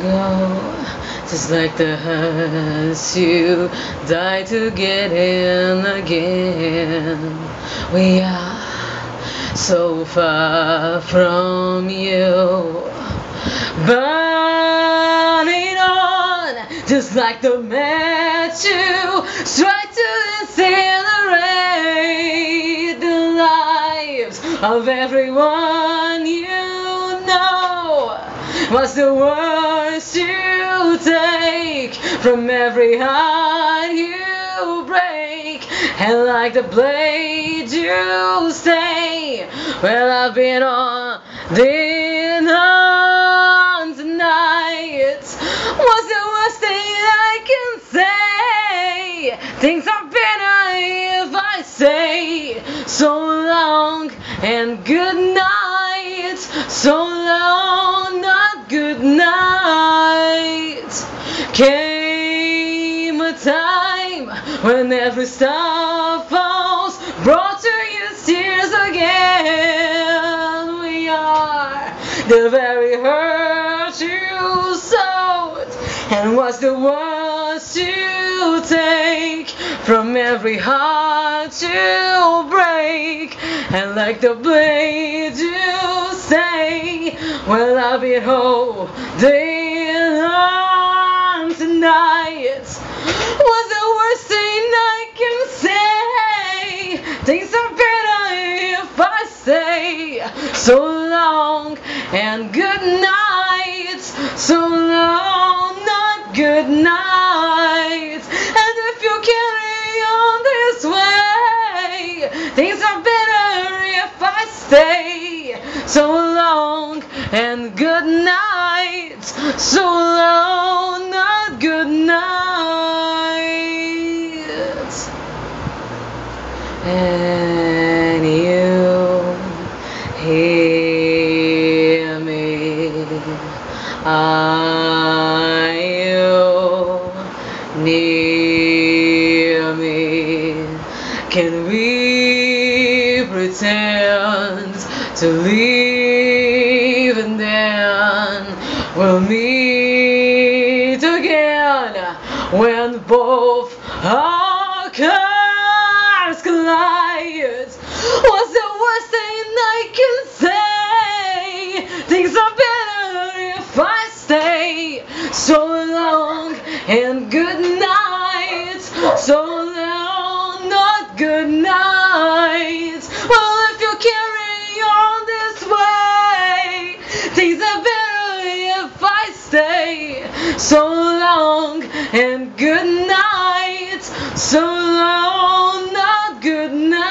go. Just like the hearts you die to get in again. We are so far from you. Burning on, just like the match you strike to incinerate the lives of everyone you. What's the worst you take from every heart you break? And like the blade you stay. Well, I've been on the on tonight. What's the worst thing I can say? Things are better if I say so long and good night. So long, Came a time when every star falls, brought to you tears again. We are the very hurt you sowed. And what's the worst you take from every heart you break? And like the blade you say, well, I'll be holding so long and good night. So long, not good night. And if you carry on this way, things are better if I stay. So long and good night. So long, not good night. And Can we pretend to leave and then we'll meet again when both our cars collide? What's the worst thing I can say? Things are better if I stay. So long and good night. So good night. Well, if you carry on this way, things are better if I stay. So long and good night. So long, not good night.